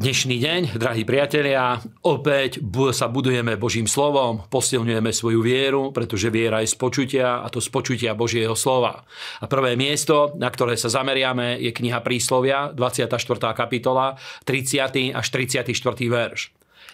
Dnešný deň, drahí priatelia, opäť sa budujeme Božím slovom, posilňujeme svoju vieru, pretože viera je z a to z Božieho slova. A prvé miesto, na ktoré sa zameriame, je kniha Príslovia, 24. kapitola, 30. až 34. verš.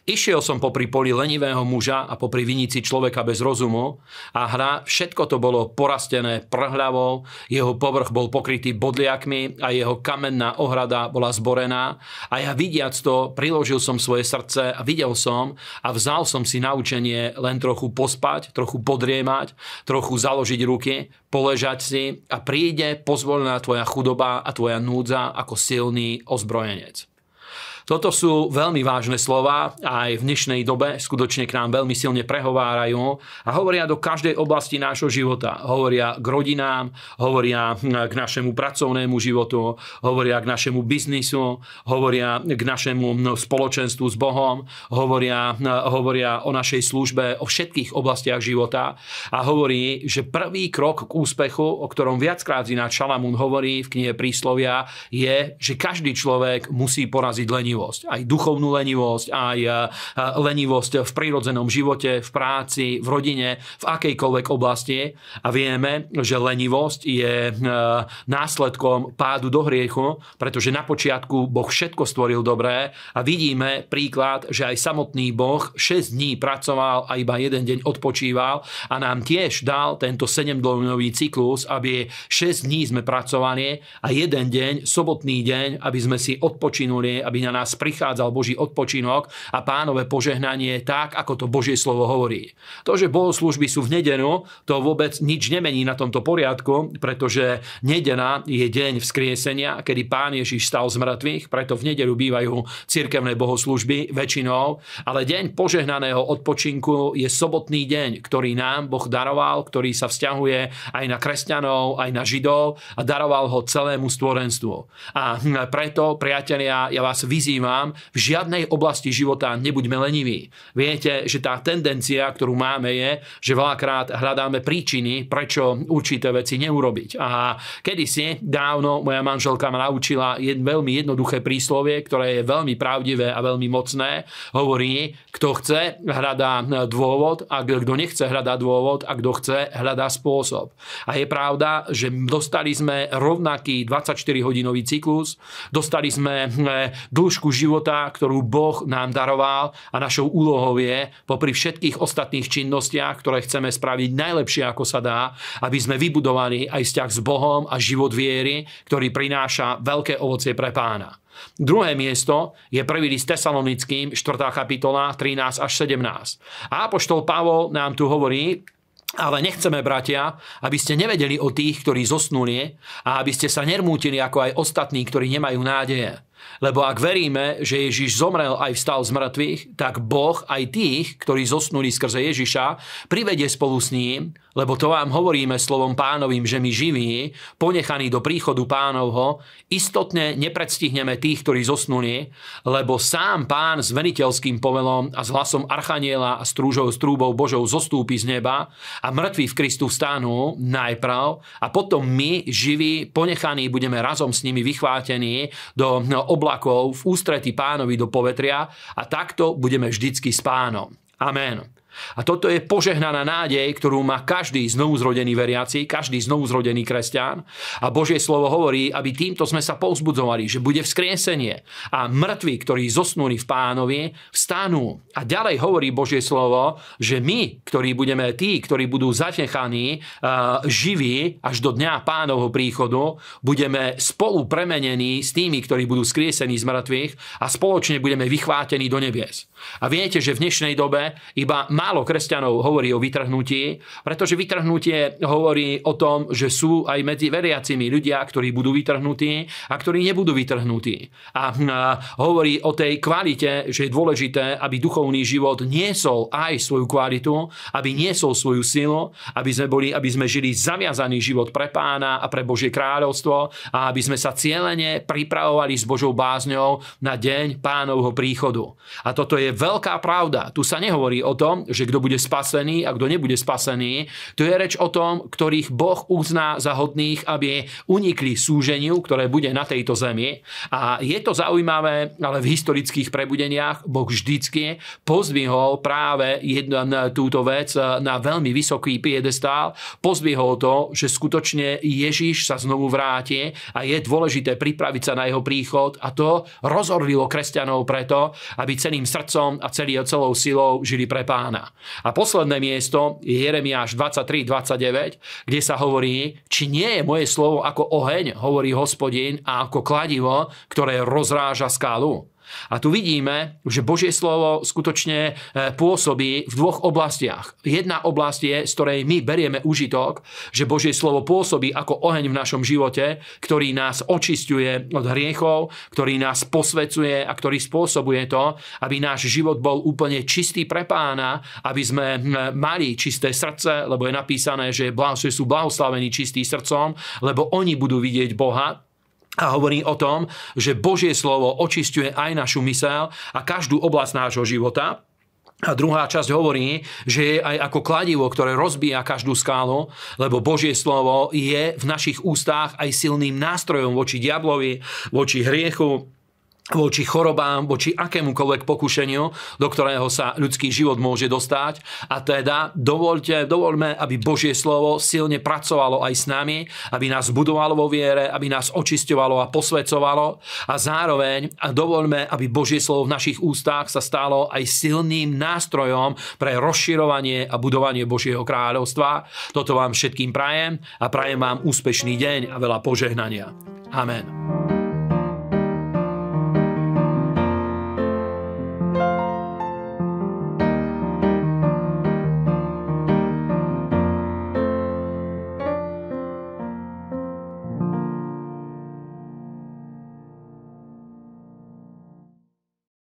Išiel som popri poli lenivého muža a popri vinici človeka bez rozumu a hra, všetko to bolo porastené prhľavou, jeho povrch bol pokrytý bodliakmi a jeho kamenná ohrada bola zborená a ja vidiac to, priložil som svoje srdce a videl som a vzal som si naučenie len trochu pospať, trochu podriemať, trochu založiť ruky, poležať si a príde pozvolená tvoja chudoba a tvoja núdza ako silný ozbrojenec. Toto sú veľmi vážne slova a aj v dnešnej dobe skutočne k nám veľmi silne prehovárajú a hovoria do každej oblasti nášho života. Hovoria k rodinám, hovoria k našemu pracovnému životu, hovoria k našemu biznisu, hovoria k našemu spoločenstvu s Bohom, hovoria, hovoria o našej službe, o všetkých oblastiach života a hovorí, že prvý krok k úspechu, o ktorom viackrát ináč Šalamún hovorí v knihe Príslovia, je, že každý človek musí poraziť lenivosť lenivosť. Aj duchovnú lenivosť, aj e, lenivosť v prírodzenom živote, v práci, v rodine, v akejkoľvek oblasti. A vieme, že lenivosť je e, následkom pádu do hriechu, pretože na počiatku Boh všetko stvoril dobré a vidíme príklad, že aj samotný Boh 6 dní pracoval a iba jeden deň odpočíval a nám tiež dal tento 7-dňový cyklus, aby 6 dní sme pracovali a jeden deň, sobotný deň, aby sme si odpočinuli, aby na nás nás prichádzal Boží odpočinok a pánové požehnanie tak, ako to Božie slovo hovorí. To, že bohoslužby sú v nedenu, to vôbec nič nemení na tomto poriadku, pretože nedena je deň vzkriesenia, kedy pán Ježiš stal z mŕtvych, preto v nedelu bývajú cirkevné bohoslužby väčšinou, ale deň požehnaného odpočinku je sobotný deň, ktorý nám Boh daroval, ktorý sa vzťahuje aj na kresťanov, aj na židov a daroval ho celému stvorenstvu. A preto, priatelia, ja vás vyzývam, vyzývam, v žiadnej oblasti života nebuďme leniví. Viete, že tá tendencia, ktorú máme, je, že veľakrát hľadáme príčiny, prečo určité veci neurobiť. A kedysi dávno moja manželka ma naučila jed, veľmi jednoduché príslovie, ktoré je veľmi pravdivé a veľmi mocné. Hovorí, kto chce, hľadá dôvod a kto nechce, hľadá dôvod a kto chce, hľadá spôsob. A je pravda, že dostali sme rovnaký 24-hodinový cyklus, dostali sme hm, dĺžku dĺžku života, ktorú Boh nám daroval a našou úlohou je, popri všetkých ostatných činnostiach, ktoré chceme spraviť najlepšie, ako sa dá, aby sme vybudovali aj vzťah s Bohom a život viery, ktorý prináša veľké ovocie pre pána. Druhé miesto je prvý list Tesalonickým, 4. kapitola, 13 až 17. A apoštol Pavol nám tu hovorí, ale nechceme, bratia, aby ste nevedeli o tých, ktorí zosnuli a aby ste sa nermútili ako aj ostatní, ktorí nemajú nádeje. Lebo ak veríme, že Ježiš zomrel aj vstal z mŕtvych, tak Boh aj tých, ktorí zosnuli skrze Ježiša, privedie spolu s ním, lebo to vám hovoríme slovom pánovým, že my živí, ponechaní do príchodu pánovho, istotne nepredstihneme tých, ktorí zosnuli, lebo sám pán s veniteľským povelom a s hlasom archaniela a strúžou strúbou Božou zostúpi z neba a mŕtvi v Kristu vstanú najprv a potom my, živí, ponechaní, budeme razom s nimi vychvátení do oblakov v ústretí pánovi do povetria a takto budeme vždycky s pánom. Amen. A toto je požehnaná nádej, ktorú má každý znovuzrodený veriaci, každý znovuzrodený kresťan. A Božie slovo hovorí, aby týmto sme sa povzbudzovali, že bude vzkriesenie. A mŕtvi, ktorí zosnuli v pánovi, vstanú. A ďalej hovorí Božie slovo, že my, ktorí budeme tí, ktorí budú zatechaní, živí až do dňa pánovho príchodu, budeme spolu premenení s tými, ktorí budú skriesení z mŕtvych a spoločne budeme vychvátení do nebies. A viete, že v dnešnej dobe iba málo kresťanov hovorí o vytrhnutí, pretože vytrhnutie hovorí o tom, že sú aj medzi veriacimi ľudia, ktorí budú vytrhnutí a ktorí nebudú vytrhnutí. A hovorí o tej kvalite, že je dôležité, aby duchovný život niesol aj svoju kvalitu, aby niesol svoju silu, aby sme, boli, aby sme žili zaviazaný život pre pána a pre Božie kráľovstvo a aby sme sa cieľene pripravovali s Božou bázňou na deň pánovho príchodu. A toto je veľká pravda. Tu sa nehovorí o tom, že kto bude spasený a kto nebude spasený. To je reč o tom, ktorých Boh uzná za hodných, aby unikli súženiu, ktoré bude na tejto zemi. A je to zaujímavé, ale v historických prebudeniach Boh vždycky pozdvihol práve jednu, túto vec na veľmi vysoký piedestál. Pozdvihol to, že skutočne Ježiš sa znovu vráti a je dôležité pripraviť sa na jeho príchod a to rozorvilo kresťanov preto, aby celým srdcom a celý, celou silou žili pre pána. A posledné miesto je Jeremiáš 23-29, kde sa hovorí, či nie je moje slovo ako oheň, hovorí hospodin, a ako kladivo, ktoré rozráža skálu. A tu vidíme, že Božie slovo skutočne e, pôsobí v dvoch oblastiach. Jedna oblasť je, z ktorej my berieme užitok, že Božie slovo pôsobí ako oheň v našom živote, ktorý nás očistuje od hriechov, ktorý nás posvecuje a ktorý spôsobuje to, aby náš život bol úplne čistý pre pána, aby sme mali čisté srdce, lebo je napísané, že sú blahoslavení čistý srdcom, lebo oni budú vidieť Boha a hovorí o tom, že Božie slovo očistuje aj našu mysel a každú oblasť nášho života. A druhá časť hovorí, že je aj ako kladivo, ktoré rozbíja každú skálu, lebo Božie slovo je v našich ústach aj silným nástrojom voči diablovi, voči hriechu, voči chorobám, voči akémukoľvek pokušeniu, do ktorého sa ľudský život môže dostať. A teda dovolte, dovoľme, aby Božie slovo silne pracovalo aj s nami, aby nás budovalo vo viere, aby nás očisťovalo a posvecovalo a zároveň a dovoľme, aby Božie slovo v našich ústach sa stalo aj silným nástrojom pre rozširovanie a budovanie Božieho kráľovstva. Toto vám všetkým prajem a prajem vám úspešný deň a veľa požehnania. Amen.